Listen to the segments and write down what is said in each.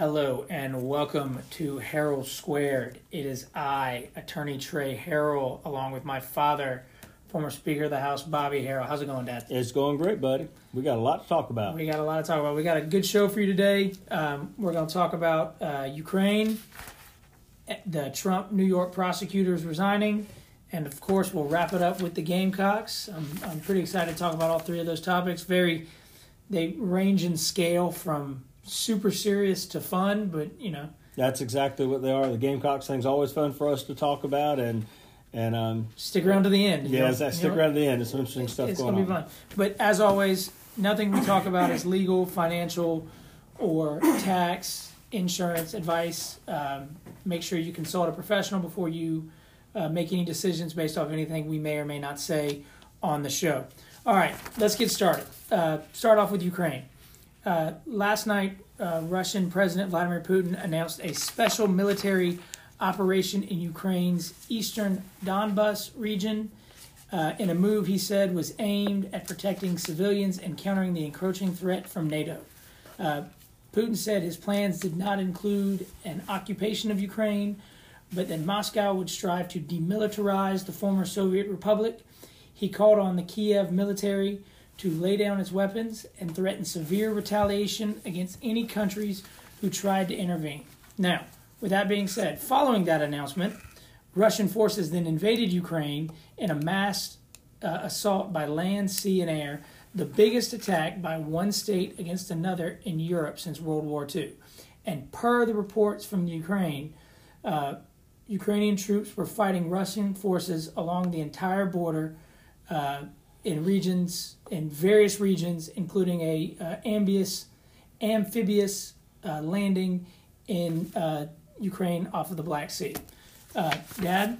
Hello and welcome to Harrell Squared. It is I, Attorney Trey Harrell, along with my father, former Speaker of the House, Bobby Harrell. How's it going, Dad? It's going great, buddy. We got a lot to talk about. We got a lot to talk about. We got a good show for you today. Um, we're going to talk about uh, Ukraine, the Trump New York prosecutors resigning, and of course, we'll wrap it up with the Gamecocks. I'm, I'm pretty excited to talk about all three of those topics. Very, they range in scale from super serious to fun, but you know. That's exactly what they are. The Gamecocks thing's always fun for us to talk about, and and um, stick around to the end. Yeah, know, stick know, around to the end. It's some interesting stuff it's going on. It's gonna be fun. But as always, nothing we talk about is legal, financial, or tax, insurance advice. Um, make sure you consult a professional before you uh, make any decisions based off anything we may or may not say on the show. All right, let's get started. Uh, start off with Ukraine. Uh, last night, uh, Russian President Vladimir Putin announced a special military operation in Ukraine's eastern Donbas region. Uh, in a move he said was aimed at protecting civilians and countering the encroaching threat from NATO. Uh, Putin said his plans did not include an occupation of Ukraine, but that Moscow would strive to demilitarize the former Soviet republic. He called on the Kiev military to lay down its weapons and threaten severe retaliation against any countries who tried to intervene. Now, with that being said, following that announcement, Russian forces then invaded Ukraine in a mass uh, assault by land, sea, and air, the biggest attack by one state against another in Europe since World War II. And per the reports from Ukraine, uh, Ukrainian troops were fighting Russian forces along the entire border uh, in regions, in various regions, including a uh, amphibious, amphibious uh, landing in uh, Ukraine off of the Black Sea. Uh, Dad,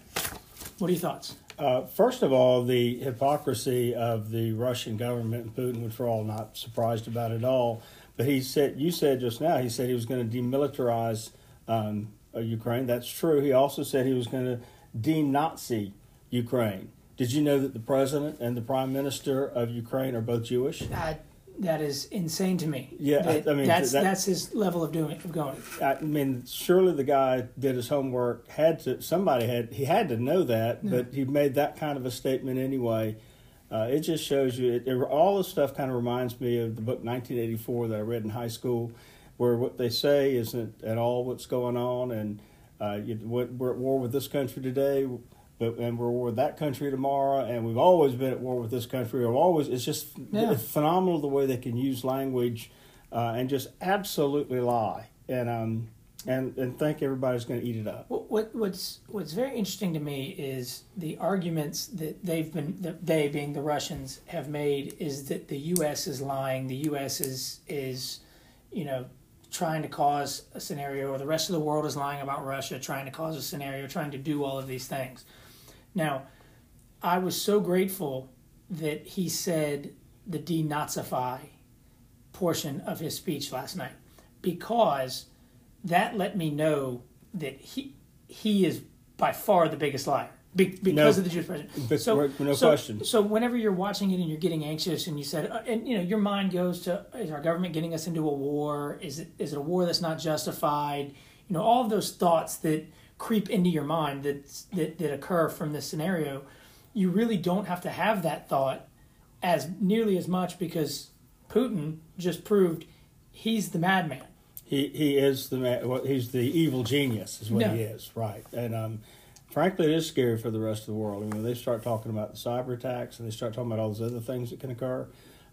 what are your thoughts? Uh, first of all, the hypocrisy of the Russian government and Putin, which we're all not surprised about at all. But he said, you said just now, he said he was going to demilitarize um, Ukraine. That's true. He also said he was going to denazi Ukraine. Did you know that the president and the prime minister of Ukraine are both Jewish? Uh, that is insane to me. Yeah, that, I mean that's that, that's his level of doing of going. I mean, surely the guy did his homework. Had to somebody had he had to know that, yeah. but he made that kind of a statement anyway. Uh, it just shows you it, it, all this stuff kind of reminds me of the book 1984 that I read in high school, where what they say isn't at all what's going on, and uh, you, we're at war with this country today but and we're war with that country tomorrow, and we've always been at war with this country. Or always, it's just yeah. it's phenomenal the way they can use language uh, and just absolutely lie, and um and and think everybody's going to eat it up. What what's what's very interesting to me is the arguments that they've been that they being the Russians have made is that the U.S. is lying. The U.S. is is you know trying to cause a scenario, or the rest of the world is lying about Russia, trying to cause a scenario, trying to do all of these things. Now, I was so grateful that he said the denazify portion of his speech last night because that let me know that he he is by far the biggest liar be, because no, of the Jewish president. So, no so, question. So whenever you're watching it and you're getting anxious, and you said, uh, and you know, your mind goes to: Is our government getting us into a war? Is it is it a war that's not justified? You know, all of those thoughts that creep into your mind that that that occur from this scenario, you really don't have to have that thought as nearly as much because Putin just proved he's the madman. He he is the man. Well, he's the evil genius, is what he is, right? And um, frankly, it is scary for the rest of the world. I mean, when they start talking about the cyber attacks and they start talking about all those other things that can occur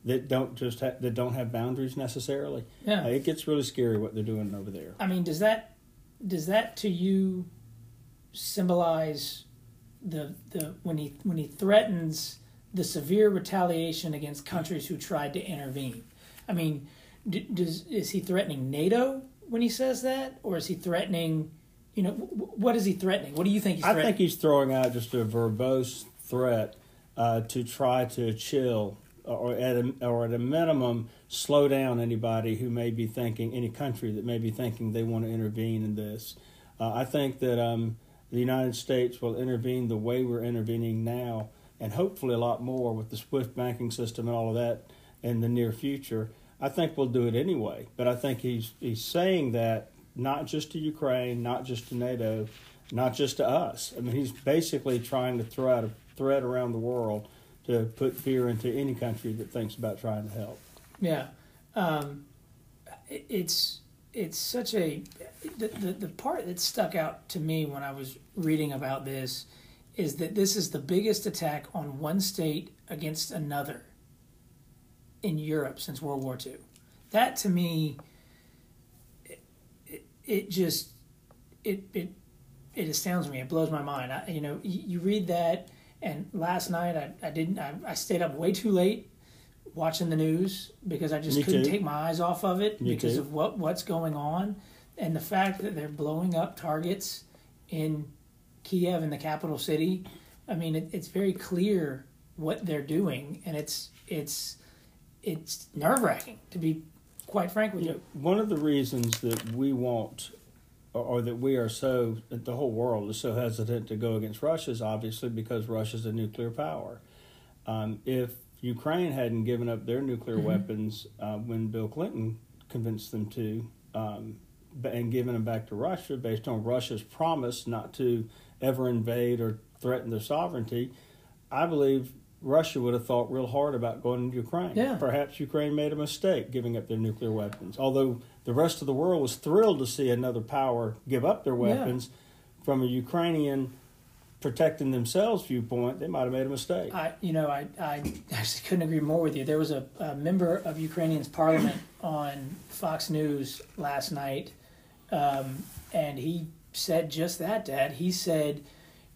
that don't just ha- that don't have boundaries necessarily. Yeah, uh, it gets really scary what they're doing over there. I mean, does that does that to you symbolize the the when he when he threatens the severe retaliation against countries who tried to intervene. I mean, does is he threatening NATO when he says that, or is he threatening? You know, what is he threatening? What do you think he's? I think he's throwing out just a verbose threat uh, to try to chill, or at a, or at a minimum, slow down anybody who may be thinking any country that may be thinking they want to intervene in this. Uh, I think that. Um, the United States will intervene the way we're intervening now, and hopefully a lot more with the SWIFT banking system and all of that in the near future. I think we'll do it anyway, but I think he's he's saying that not just to Ukraine, not just to NATO, not just to us. I mean, he's basically trying to throw out a threat around the world to put fear into any country that thinks about trying to help. Yeah, um, it's it's such a the, the the part that stuck out to me when I was reading about this is that this is the biggest attack on one state against another in Europe since World War II. That to me, it, it, just it it it astounds me. It blows my mind. I, you know, you, you read that, and last night I, I didn't. I, I stayed up way too late watching the news because I just Me couldn't too. take my eyes off of it Me because too. of what what's going on, and the fact that they're blowing up targets in Kiev in the capital city. I mean, it, it's very clear what they're doing, and it's it's it's nerve wracking to be quite frank with You you. know, one of the reasons that we want, or, or that we are so, that the whole world is so hesitant to go against Russia is obviously because Russia's a nuclear power. Um, if Ukraine hadn't given up their nuclear Mhm. weapons uh, when Bill Clinton convinced them to, um, and given them back to Russia based on Russia's promise not to ever invade or threaten their sovereignty, I believe Russia would have thought real hard about going into Ukraine. Yeah. Perhaps Ukraine made a mistake giving up their nuclear weapons. Although the rest of the world was thrilled to see another power give up their Yeah. weapons, from a Ukrainian protecting themselves viewpoint, they might have made a mistake. I, you know, I, I actually couldn't agree more with you. There was a, a member of Ukrainian's parliament on Fox News last night, um, and he said just that, Dad. He said,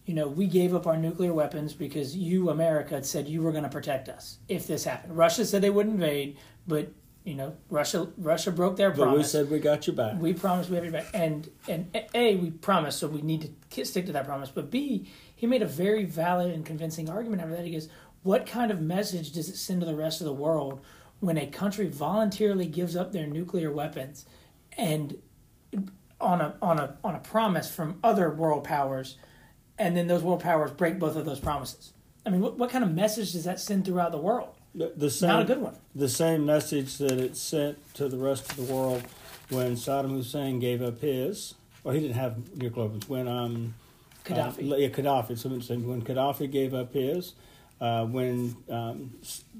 you know, we gave up our nuclear weapons because you, America, said you were going to protect us if this happened. Russia said they would invade, but you know, Russia Russia broke their promise. but we said we got your back. We promised we have your back, and and a we promised, so we need to stick to that promise. But b he made a very valid and convincing argument after that. He goes, "What kind of message does it send to the rest of the world when a country voluntarily gives up their nuclear weapons, and on a on a on a promise from other world powers, and then those world powers break both of those promises? I mean, what what kind of message does that send throughout the world? The, the same, Not a good one. the same message that it sent to the rest of the world when Saddam Hussein gave up his. Well, he didn't have nuclear weapons. When um, Gaddafi. Uh, yeah, Gaddafi. So when Gaddafi gave up his, uh, when um,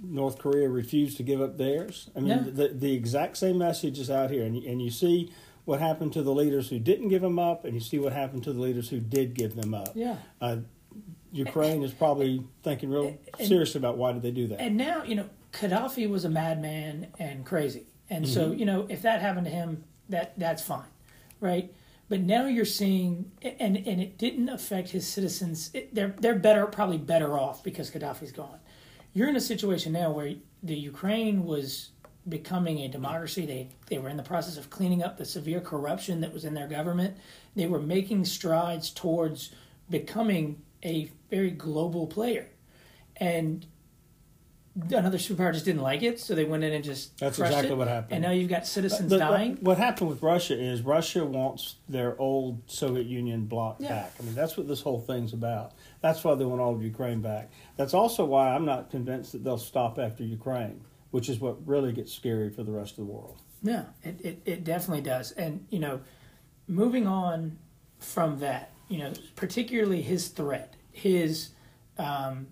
North Korea refused to give up theirs. I mean, Yeah. the, the exact same message is out here. And, you- and you see what happened to the leaders who didn't give them up, and you see what happened to the leaders who did give them up. yeah. Uh, Ukraine is probably thinking real And- seriously about why did they do that. And now, you know, Gaddafi was a madman and crazy. And so, Mm-hmm. you know, if that happened to him, that that's fine, right? But now you're seeing, and and it didn't affect his citizens. It, they're they're better, probably better off because Gaddafi's gone. You're in a situation now where the Ukraine was becoming a democracy. They they were in the process of cleaning up the severe corruption that was in their government. They were making strides towards becoming a very global player, and another superpower just didn't like it, so they went in and just That's exactly it. what happened. And now you've got citizens But dying. What, what happened with Russia is Russia wants their old Soviet Union bloc Yeah. back. I mean, that's what this whole thing's about. That's why they want all of Ukraine back. That's also why I'm not convinced that they'll stop after Ukraine, which is what really gets scary for the rest of the world. Yeah, it, it, it definitely does. And, you know, moving on from that, you know, particularly his threat, his um,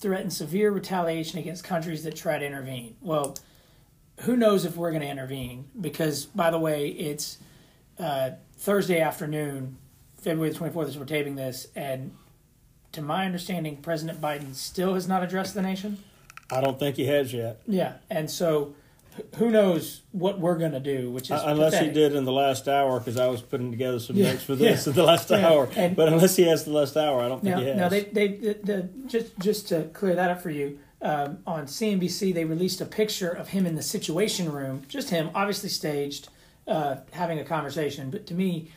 threatened severe retaliation against countries that try to intervene. Well, who knows if we're going to intervene? Because, by the way, it's uh, Thursday afternoon, February the 24th, as we're taping this, and to my understanding, President Biden still has not addressed the nation. I don't think he has yet, Yeah, and so who knows what we're going to do, which is Uh, unless pathetic. he did in the last hour. Because I was putting together some Yeah, notes for this yeah, in the last yeah. hour. And- but unless he has the last hour, I don't think Now, he has. now they, they, the, the, just just to clear that up for you, um, on CNBC they released a picture of him in the Situation Room, just him, obviously staged, uh, having a conversation. But to me,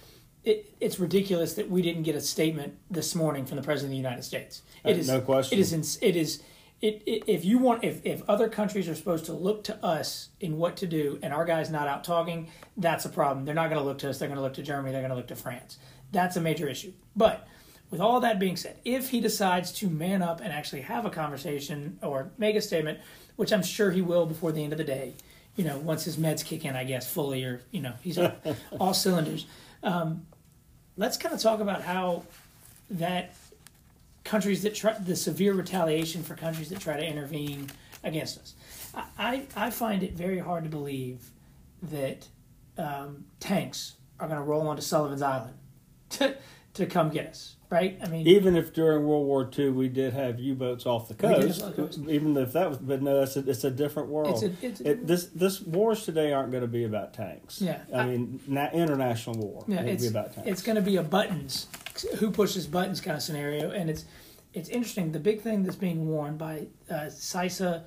it, it's ridiculous that we didn't get a statement this morning from the President of the United States. It Uh, is no question. It is. It is. It, it, if you want, if, if other countries are supposed to look to us in what to do, and our guy's not out talking, that's a problem. They're not going to look to us. They're going to look to Germany. They're going to look to France. That's a major issue. But with all that being said, if he decides to man up and actually have a conversation or make a statement, which I'm sure he will before the end of the day, you know, once his meds kick in, I guess fully, or you know, he's all, all cylinders. Um, let's kind of talk about how that countries that try the severe retaliation for countries that try to intervene against us. I I, I find it very hard to believe that um, tanks are going to roll onto Sullivan's Island to to come get us. Right? I mean, Even if during World War II we did have U-boats off the coast, off the coast. even if that was, but no, it's a, it's a different world. it's a, it's a, It, this this wars today aren't going to be about tanks. Yeah. I mean, na- international war Yeah, it's be about tanks. it's going to be a buttons, who pushes buttons kind of scenario, and it's it's interesting. The big thing that's being warned by uh, CISA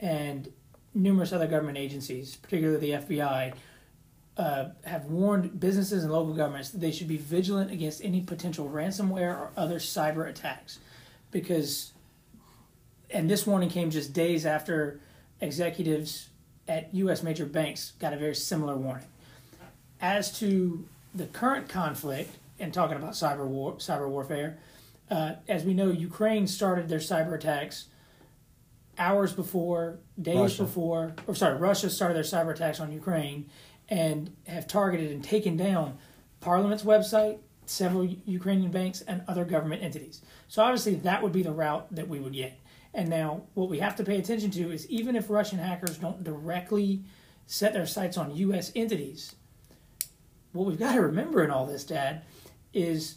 and numerous other government agencies, particularly the FBI, uh, have warned businesses and local governments that they should be vigilant against any potential ransomware or other cyber attacks, because, and this warning came just days after executives at U.S. major banks got a very similar warning. As to the current conflict and talking about cyber war, cyber warfare, uh, as we know, Ukraine started their cyber attacks hours before, days Russia. before, or sorry, Russia started their cyber attacks on Ukraine and have targeted and taken down Parliament's website, several Ukrainian banks, and other government entities. So obviously, that would be the route that we would get. And now, what we have to pay attention to is even if Russian hackers don't directly set their sights on U.S. entities, what we've got to remember in all this, Dad, is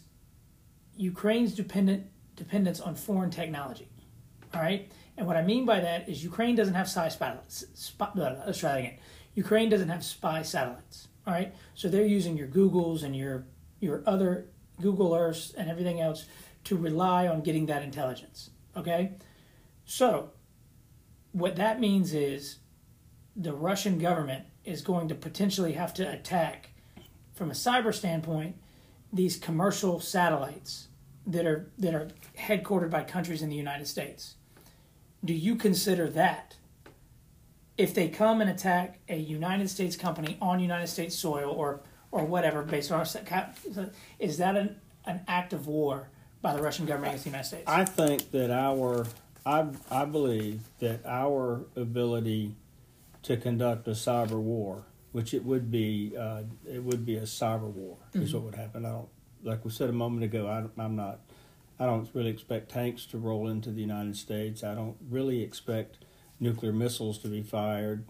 Ukraine's dependent dependence on foreign technology. All right, and what I mean by that is Ukraine doesn't have spy satellites. Spy, let's try that again. Ukraine doesn't have spy satellites. All right, so they're using your Googles and your your other Google Earths and everything else to rely on getting that intelligence. Okay, so what that means is the Russian government is going to potentially have to attack, from a cyber standpoint, these commercial satellites that are that are headquartered by countries in the United States. Do you consider that if they come and attack a United States company on United States soil or or whatever based on our is that an, an act of war by the Russian government against the United States? I think that our, I, I believe that our ability to conduct a cyber war, which it would be, uh, it would be a cyber war, is what would happen. I don't, like we said a moment ago, I, I'm not, I don't really expect tanks to roll into the United States. I don't really expect nuclear missiles to be fired.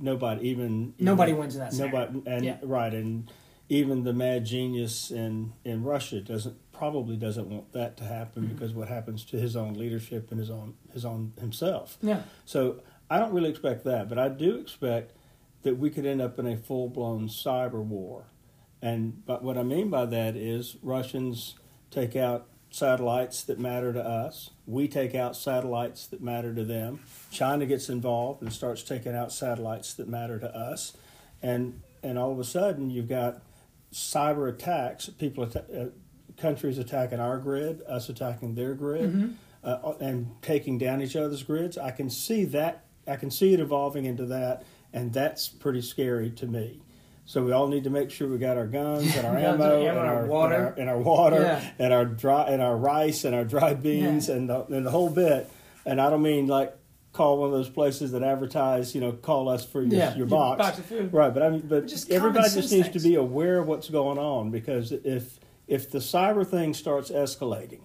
Nobody, even Nobody even- wins that scenario. Nobody, and Yeah. right, and even the mad genius in in Russia doesn't probably doesn't want that to happen Mm-hmm. because what happens to his own leadership and his own his own himself. Yeah. So I don't really expect that, but I do expect that we could end up in a full blown cyber war. And but what I mean by that is Russians take out satellites that matter to us. We take out satellites that matter to them. China gets involved and starts taking out satellites that matter to us. And and all of a sudden you've got cyber attacks, people uh, countries attacking our grid, us attacking their grid, uh, and taking down each other's grids. I can see that. I can see it evolving into that, and that's pretty scary to me. So we all need to make sure we got our guns and our ammo, and, our water. and our, and our water Yeah. and our dry and our rice and our dried beans Yeah. and the, and the whole bit. And I don't mean like call one of those places that advertise, you know, call us for your, Yeah, your your box. box of food. Right, but I mean, but Just everybody just needs to be aware of what's going on because if if the cyber thing starts escalating,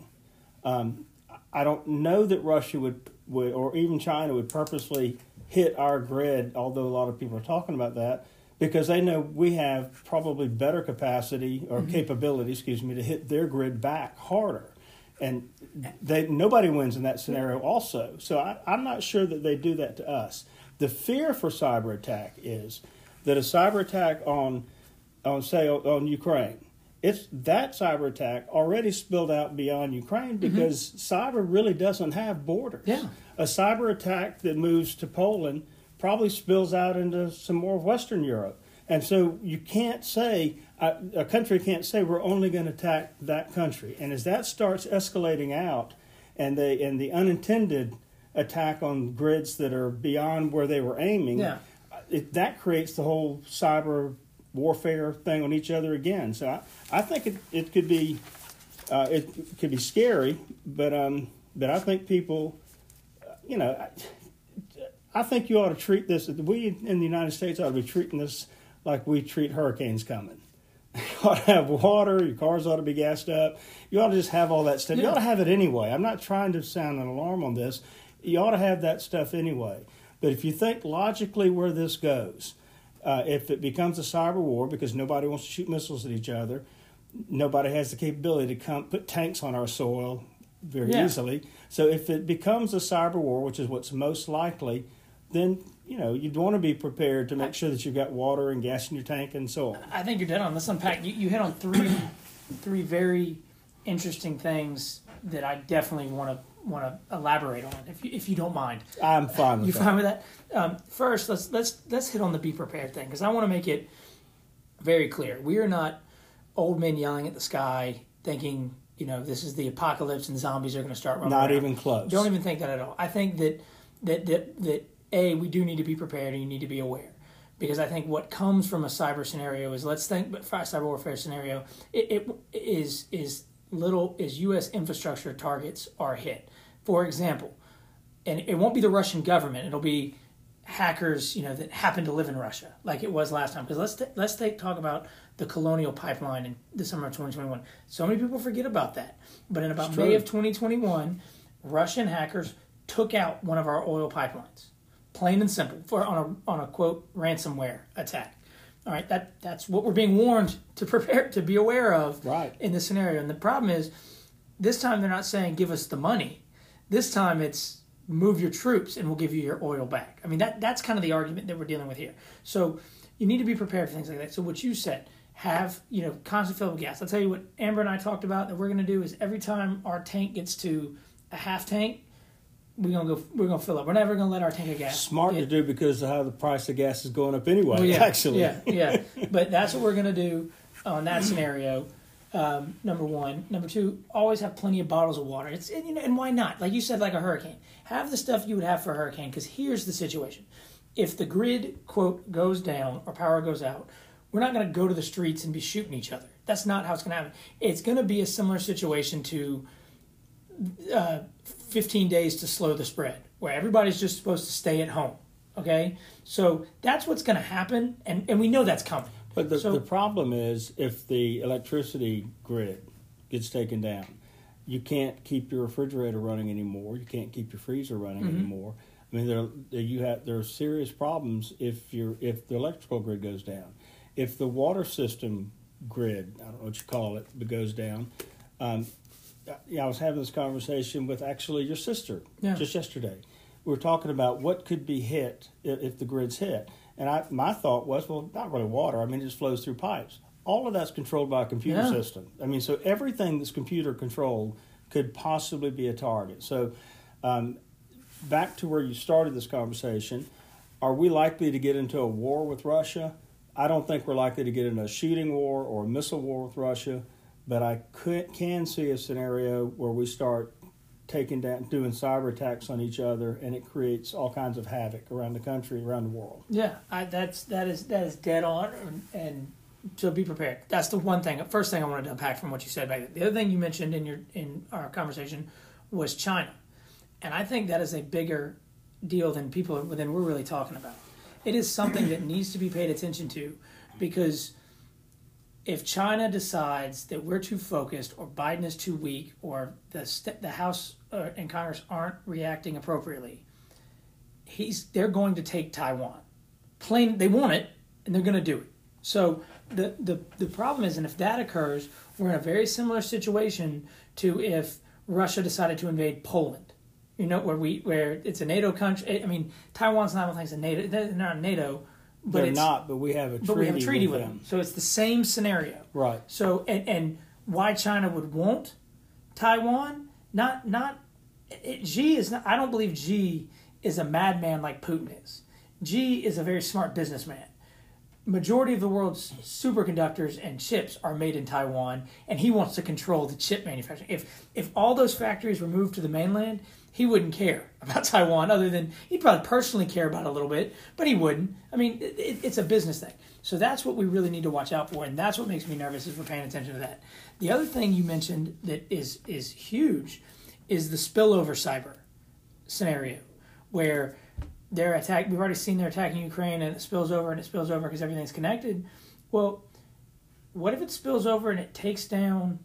um, I don't know that Russia would, would or even China would purposely hit our grid. Although a lot of people are talking about that because they know we have probably better capacity or mm-hmm. capability, excuse me, to hit their grid back harder. And they nobody wins in that scenario. Also, so I, I'm not sure that they do that to us. The fear for cyber attack is that a cyber attack on on say on Ukraine, it's that cyber attack already spilled out beyond Ukraine mm-hmm. because cyber really doesn't have borders. Yeah. A cyber attack that moves to Poland probably spills out into some more Western Europe. And so you can't say, a, a country can't say we're only going to attack that country. And as that starts escalating out and, they, and the unintended attack on grids that are beyond where they were aiming, Yeah. it, that creates the whole cyber warfare thing on each other again. So I, I think it, it could be uh, it could be scary, but um, but I think people, uh, you know, I, I think you ought to treat this. We in the United States ought to be treating this like we treat hurricanes coming. You ought to have water. Your cars ought to be gassed up. You ought to just have all that stuff. You ought to have it anyway. I'm not trying to sound an alarm on this. You ought to have that stuff anyway. But if you think logically where this goes, uh, if it becomes a cyber war because nobody wants to shoot missiles at each other, nobody has the capability to come put tanks on our soil very Yeah. easily. So if it becomes a cyber war, which is what's most likely, then you know you'd want to be prepared to make sure that you've got water and gas in your tank and so on. I think you're dead on. Let's unpack. You, you hit on three, three very interesting things that I definitely want to want to elaborate on, if you, if you don't mind. I'm fine with You that. fine with that? Um, first, let's let's let's hit on the be prepared thing because I want to make it very clear. We are not old men yelling at the sky, thinking you know this is the apocalypse and zombies are going to start running. Not around. even close. Don't even think that at all. I think that that that that a we do need to be prepared and you need to be aware because I think what comes from a cyber scenario is let's think but cyber warfare scenario it, it is is little is U.S. infrastructure targets are hit. For example, and it won't be the Russian government. It'll be hackers, you know, that happen to live in Russia, like it was last time. Because let's t- let's take talk about the Colonial Pipeline in the summer of 2021. So many people forget about that, but in about May of 2021, Russian hackers took out one of our oil pipelines, plain and simple, for on a on a quote ransomware attack. All right, that that's what we're being warned to prepare to be aware of Right. in this scenario. And the problem is, this time they're not saying give us the money. This time it's move your troops and we'll give you your oil back. I mean that that's kind of the argument that we're dealing with here. So you need to be prepared for things like that. So what you said, have you know constant fill with gas. I'll tell you what Amber and I talked about that we're going to do is every time our tank gets to a half tank, we're gonna go. We're gonna fill up. We're never gonna let our tank of gas. Smart to do because of how the price of gas is going up anyway. well, yeah, actually, yeah, yeah. But that's what we're gonna do on that scenario. Um, number one, number two, always have plenty of bottles of water. It's and, you know, and why not? Like you said, like a hurricane, have the stuff you would have for a hurricane. Because here's the situation: if the grid quote goes down or power goes out, we're not gonna go to the streets and be shooting each other. That's not how it's gonna happen. It's gonna be a similar situation to uh, 15 days to slow the spread, where everybody's just supposed to stay at home. Okay, so that's what's going to happen, and, and we know that's coming. But the, So- the problem is if the electricity grid gets taken down, you can't keep your refrigerator running anymore. You can't keep your freezer running Mm-hmm. anymore. I mean, there there- you have there are serious problems if your if the electrical grid goes down, if the water system grid I don't know what you call it, but goes down. Um, yeah, I was having this conversation with actually your sister Yeah. just yesterday. We were talking about what could be hit if, if the grid's hit, and I my thought was, well, not really water. I mean, it just flows through pipes. All of that's controlled by a computer Yeah. system. I mean, so everything that's computer controlled could possibly be a target. So, um, back to where you started this conversation, are we likely to get into a war with Russia? I don't think we're likely to get into a shooting war or a missile war with Russia, but I could, can see a scenario where we start taking down, doing cyber attacks on each other, and it creates all kinds of havoc around the country, around the world. Yeah, I, that's that is that is dead on, and, so be prepared. That's the one thing. First thing I wanted to unpack from what you said. Back. The other thing you mentioned in your in our conversation was China, and I think that is a bigger deal than people than we're really talking about. It is something that needs to be paid attention to, because if China decides that we're too focused, or Biden is too weak, or the st- the House uh, and Congress aren't reacting appropriately, he's they're going to take Taiwan. Plain, they want it, and they're going to do it. So the, the the problem is, and if that occurs, we're in a very similar situation to if Russia decided to invade Poland. You know, where we where it's a NATO country. I mean, Taiwan's not I don't think it's a NATO. They're not NATO, but They're not, but we have a treaty, but we have a treaty with them. them. So it's the same scenario. Right. So and and why China would want Taiwan? Not not it, Xi is not. I don't believe Xi is a madman like Putin is. Xi is a very smart businessman. Majority of the world's superconductors and chips are made in Taiwan, and he wants to control the chip manufacturing. If if all those factories were moved to the mainland, he wouldn't care about Taiwan. Other than he'd probably personally care about a little bit, but he wouldn't. I mean, it, it's a business thing. So that's what we really need to watch out for, and that's what makes me nervous is we're paying attention to that. The other thing you mentioned that is is huge is the spillover cyber scenario, where they're attack. We've already seen they're attacking Ukraine, and it spills over, and it spills over because everything's connected. Well, what if it spills over and it takes down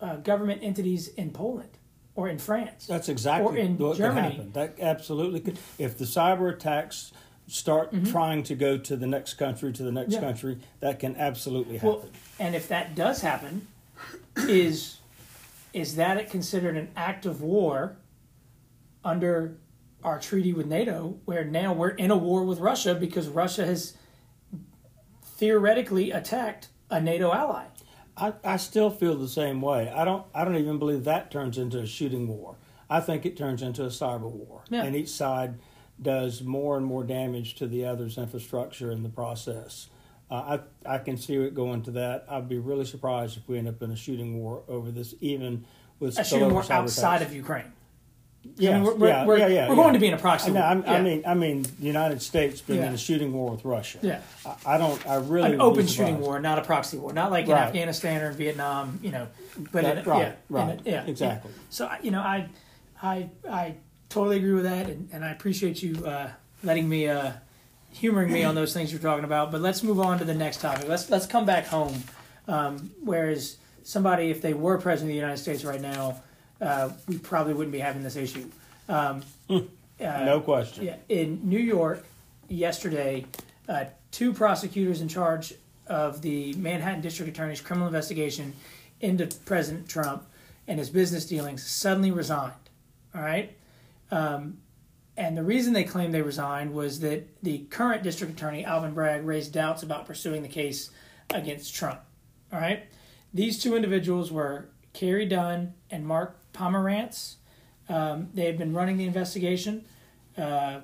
uh, government entities in Poland or in France? That's exactly Or in what Germany. could happen. That absolutely could. If the cyber attacks start trying to go to the next country, to the next Mm-hmm. Yeah. country, that can absolutely happen. Well, and if that does happen, is is that considered an act of war under our treaty with NATO, where now we're in a war with Russia because Russia has theoretically attacked a NATO ally? I, I still feel the same way. I don't I don't even believe that turns into a shooting war. I think it turns into a cyber war. Yeah. And each side does more and more damage to the other's infrastructure in the process. Uh, I I can see it going to that. I'd be really surprised if we end up in a shooting war over this, even with A shooting war outside attacks. of Ukraine. Yeah, I mean, we're, we're, yeah, we're, yeah, yeah, we're going to be in a proxy No, war. I'm, yeah. I mean, I mean, the United States being in a shooting war with Russia. Yeah. I, I don't. I really an open shooting surprised. war, not a proxy war, not like in Afghanistan or Vietnam, you know. But That- in, right, yeah, right, a- yeah, exactly. So you know, I, I, I totally agree with that, and, and I appreciate you uh, letting me, uh, humoring me on those things you're talking about. But let's move on to the next topic. Let's let's come back home. Um, whereas somebody, if they were president of the United States right now, uh, we probably wouldn't be having this issue. Um, uh, No question. yeah, in New York yesterday, uh, two prosecutors in charge of the Manhattan District Attorney's criminal investigation into President Trump and his business dealings suddenly resigned. All right. Um, and the reason they claimed they resigned was that the current district attorney, Alvin Bragg, raised doubts about pursuing the case against Trump. All right. These two individuals were Carey Dunne and Mark Pomerantz. Um, they had been running the investigation. Uh,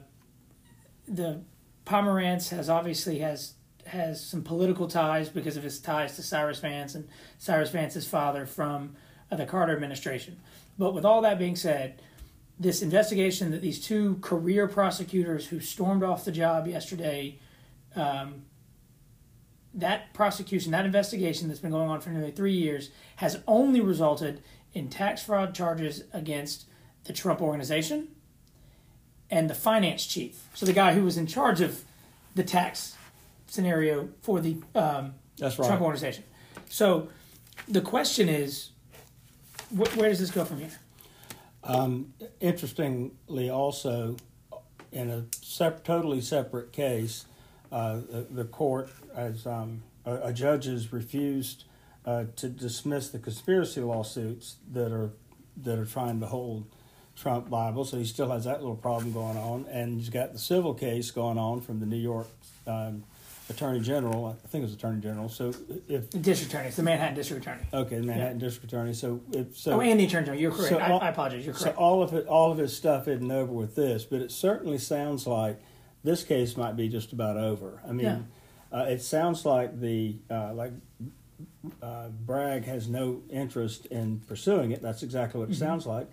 the Pomerantz has obviously has has some political ties because of his ties to Cyrus Vance and Cyrus Vance's father from uh, the Carter administration. But with all that being said, this investigation that these two career prosecutors who stormed off the job yesterday, um, that prosecution, that investigation that's been going on for nearly three years, has only resulted in tax fraud charges against the Trump organization and the finance chief. So the guy who was in charge of the tax scenario for the um, That's right. Trump organization. So the question is, wh- where does this go from here? Um, interestingly, also, in a sep- totally separate case, uh, the, the court, as um, a, a judge has refused uh, to dismiss the conspiracy lawsuits that are that are trying to hold Trump liable. So he still has that little problem going on, and he's got the civil case going on from the New York um, Attorney General. I think it was Attorney General. So if The district attorney, it's the Manhattan district attorney. okay, the Manhattan District Attorney. So if so, oh, and the attorney general. You're correct. so I, all- I apologize. You're so correct. all of it, all of his stuff isn't over with this, but it certainly sounds like this case might be just about over. I mean, uh, it sounds like the uh, like uh, Bragg has no interest in pursuing it. That's exactly what it sounds like.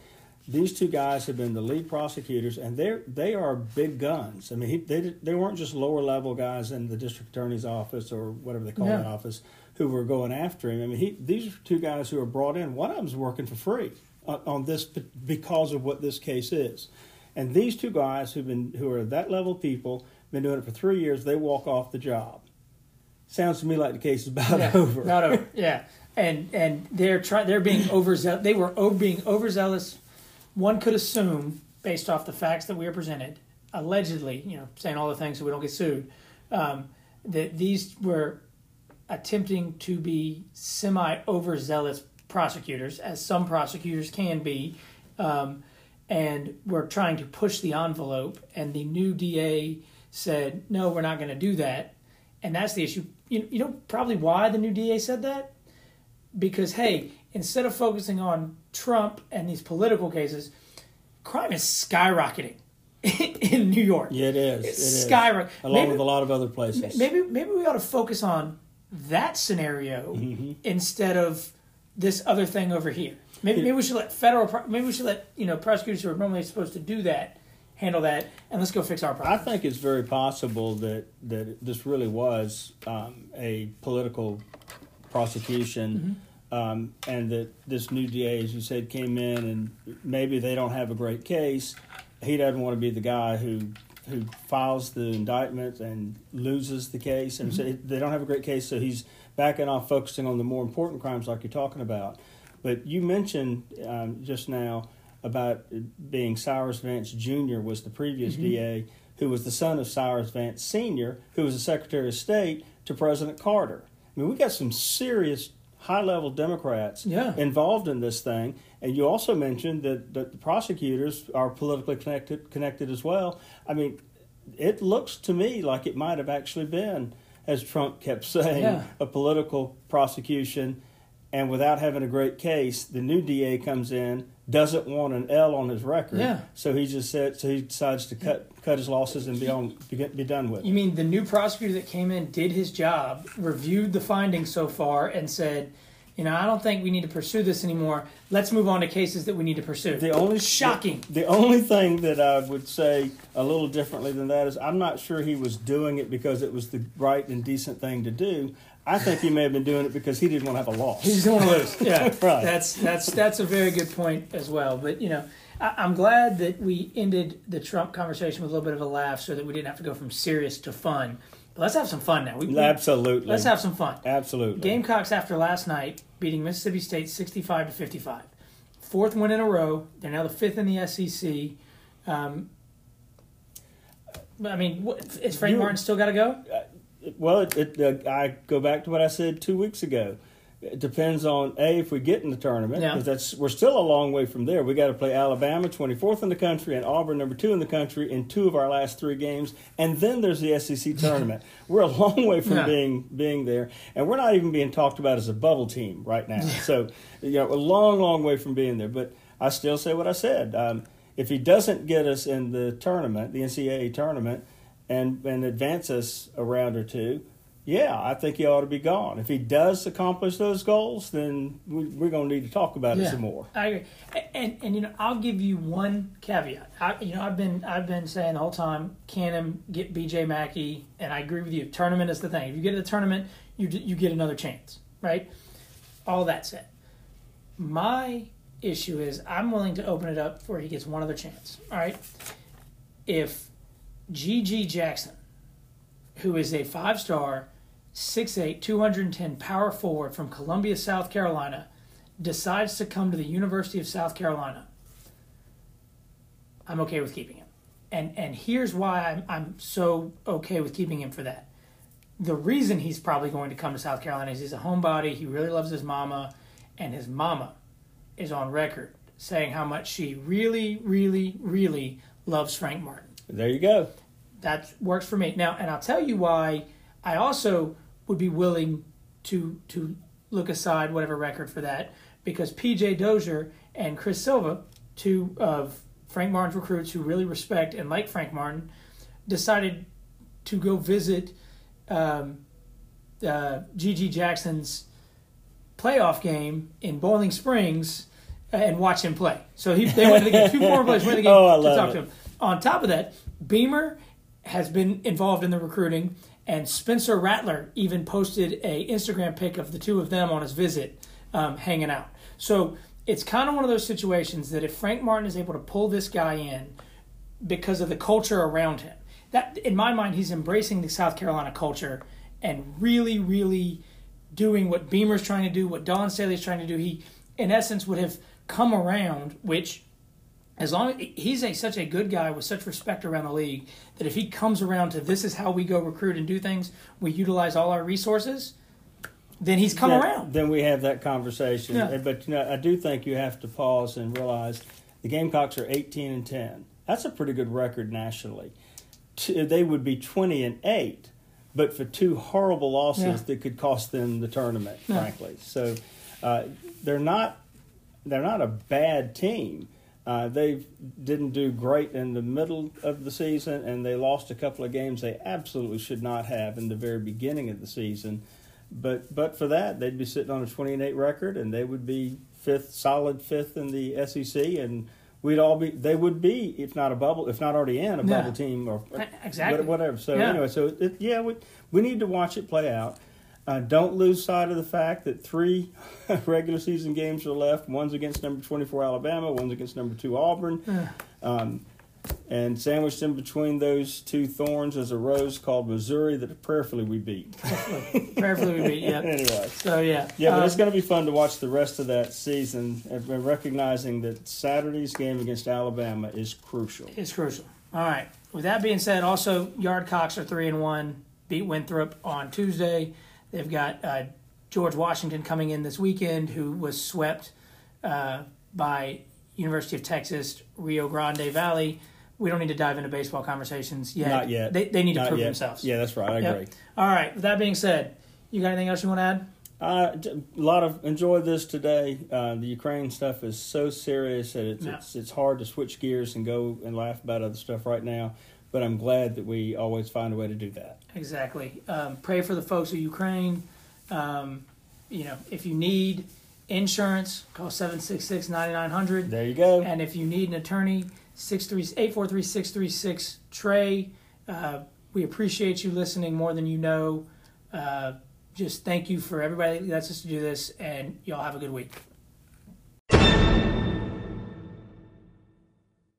These two guys have been the lead prosecutors, and they they are big guns. I mean, he, they they weren't just lower level guys in the district attorney's office or whatever they call Yeah. that office who were going after him. I mean, he these are two guys who were brought in. One of them's working for free on, on this because of what this case is, and these two guys who've been who are that level people been doing it for three years. They walk off the job. Sounds to me like the case is about yeah, over. Not over. Yeah, and and they're trying. They're being overzealous. They were over, being overzealous. One could assume, based off the facts that we are presented, allegedly, you know, saying all the things so we don't get sued, um, that these were attempting to be semi overzealous prosecutors, as some prosecutors can be, um, and were trying to push the envelope. And the new DA said, "No, we're not going to do that." And that's the issue. You, you know, probably why the new DA said that? Because, hey, instead of focusing on Trump and these political cases, crime is skyrocketing in New York. Yeah, it is. It's it is. skyrocketing. Along Maybe- with a lot of other places. Maybe maybe we ought to focus on that scenario Mm-hmm. instead of this other thing over here. Maybe, maybe we should let federal. Maybe we should let you know prosecutors who are normally supposed to do that handle that, and let's go fix our problem. I think it's very possible that that this really was um, a political prosecution, um, and that this new DA, as you said, came in and maybe they don't have a great case. He doesn't want to be the guy who who files the indictment and loses the case, and so they don't have a great case, so he's backing off, focusing on the more important crimes like you're talking about. But you mentioned um, just now about being Cyrus Vance Jr. was the previous mm-hmm. DA, who was the son of Cyrus Vance Sr., who was the Secretary of State to President Carter. I mean, we got some serious high-level Democrats Yeah. involved in this thing. And you also mentioned that, that the prosecutors are politically connected connected as well. I mean, it looks to me like it might have actually been, as Trump kept saying, Yeah. a political prosecution. And without having a great case, the new DA comes in, doesn't want an L on his record, Yeah. so he just said, so he decides to cut cut his losses and be on be, be done with. it. You mean the new prosecutor that came in did his job, reviewed the findings so far, and said, you know, I don't think we need to pursue this anymore. Let's move on to cases that we need to pursue. The only Shocking. The, the only thing that I would say a little differently than that is I'm not sure he was doing it because it was the right and decent thing to do. I think he may have been doing it because he didn't want to have a loss. He just don't want to lose. Yeah, Right. That's that's that's a very good point as well. But you know, I, I'm glad that we ended the Trump conversation with a little bit of a laugh, so that we didn't have to go from serious to fun. But let's have some fun now. We, we- Absolutely. let's have some fun. Absolutely. Gamecocks after last night beating Mississippi State 65 to 55. Fourth win in a row. They're now the fifth in the SEC. Um, I mean, what, is Frank You- Martin still got to go? Well, it, it, uh, I go back to what I said two weeks ago. It depends on a if we get in the tournament Yeah. 'cause that's we're still a long way from there. We got to play Alabama, twenty fourth in the country, and Auburn, number two in the country, in two of our last three games, and then there's the SEC tournament. we're a long way from Yeah. being being there, and we're not even being talked about as a bubble team right now. So you know, a long, long way from being there. But I still say what I said. Um, if he doesn't get us in the tournament, the NCAA tournament, and and advance us a round or two, yeah, I think he ought to be gone. If he does accomplish those goals, then we, we're going to need to talk about it some more. I agree. A- And, and you know, I'll give you one caveat. I, you know, I've been I've been saying the whole time, can him get BJ Mackey, and I agree with you. Tournament is the thing. If you get to the tournament, you you get another chance, right? All that said, my issue is I'm willing to open it up where he gets one other chance. All right, if GG Jackson, who is a five star, 6'8", 210 power forward from Columbia, South Carolina, decides to come to the University of South Carolina, I'm okay with keeping him. And and here's why I'm I'm so okay with keeping him for that. The reason he's probably going to come to South Carolina is he's a homebody. He really loves his mama, and his mama is on record saying how much she really, really, really loves Frank Martin There you go. that works for me. Now, and I'll tell you why I also would be willing to to look aside whatever record for that because PJ Dozier and Chris Silva, two of Frank Martin's recruits who really respect and like Frank Martin, decided to go visit um, uh, GG Jackson's playoff game in Boiling Springs uh, and watch him play. So he, they went to the game. Two former players went to the game Oh, I to love talk it. to him. On top of that, Beamer has been involved in the recruiting, and Spencer Rattler even posted a Instagram pic of the two of them on his visit, um, hanging out. So it's kind of one of those situations that if Frank Martin is able to pull this guy in because of the culture around him, that in my mind he's embracing the South Carolina culture and really, really doing what Beamer's trying to do, what Dawn Staley's trying to do. He, in essence, would have come around, which as long he's a such a good guy with such respect around the league that if he comes around to this is how we go recruit and do things, we utilize all our resources, then he's come then, around. Then we have that conversation. Yeah. But you know, I do think you have to pause and realize the Gamecocks are 18 and 10. That's a pretty good record nationally. They would be 20 and 8, but for two horrible losses Yeah. that could cost them the tournament, Yeah. frankly. So uh, they're not they're not a bad team. Uh, they didn't do great in the middle of the season, and they lost a couple of games they absolutely should not have in the very beginning of the season. But but for that, they'd be sitting on a twenty and eight record, and they would be fifth, solid fifth in the SEC, and we'd all be. They would be, if not a bubble, if not already in a Yeah. bubble team or Exactly. whatever. So Yeah. anyway, so it, yeah, we we need to watch it play out. Uh, don't lose sight of the fact that three regular season games are left. One's against number 24 Alabama. One's against number two Auburn. Um, And sandwiched in between those two thorns is a rose called Missouri that prayerfully we beat. Prayerfully we beat. Yeah. anyway. So yeah. Yeah, but Um, it's going to be fun to watch the rest of that season and and recognizing that Saturday's game against Alabama is crucial. It's crucial. All right. With that being said, also Yardcocks are three and one. Beat Winthrop on Tuesday. They've got uh, George Washington coming in this weekend, who was swept uh, by University of Texas Rio Grande Valley. We don't need to dive into baseball conversations yet. Not yet. They, they need to prove yet. themselves. Yeah, that's right. I Yep. agree. All right. With that being said, you got anything else you want to add? Uh, a lot of enjoyed this today. Uh, the Ukraine stuff is so serious that it's, Yeah. it's it's hard to switch gears and go and laugh about other stuff right now. But I'm glad that we always find a way to do that. Exactly. Um, pray for the folks of Ukraine. Um, you know, if you need insurance, call 766 9900. There you go. And if you need an attorney, 843 636 Trey. Uh, we appreciate you listening more than you know. Uh, just thank you for everybody that lets us do this, and y'all have a good week.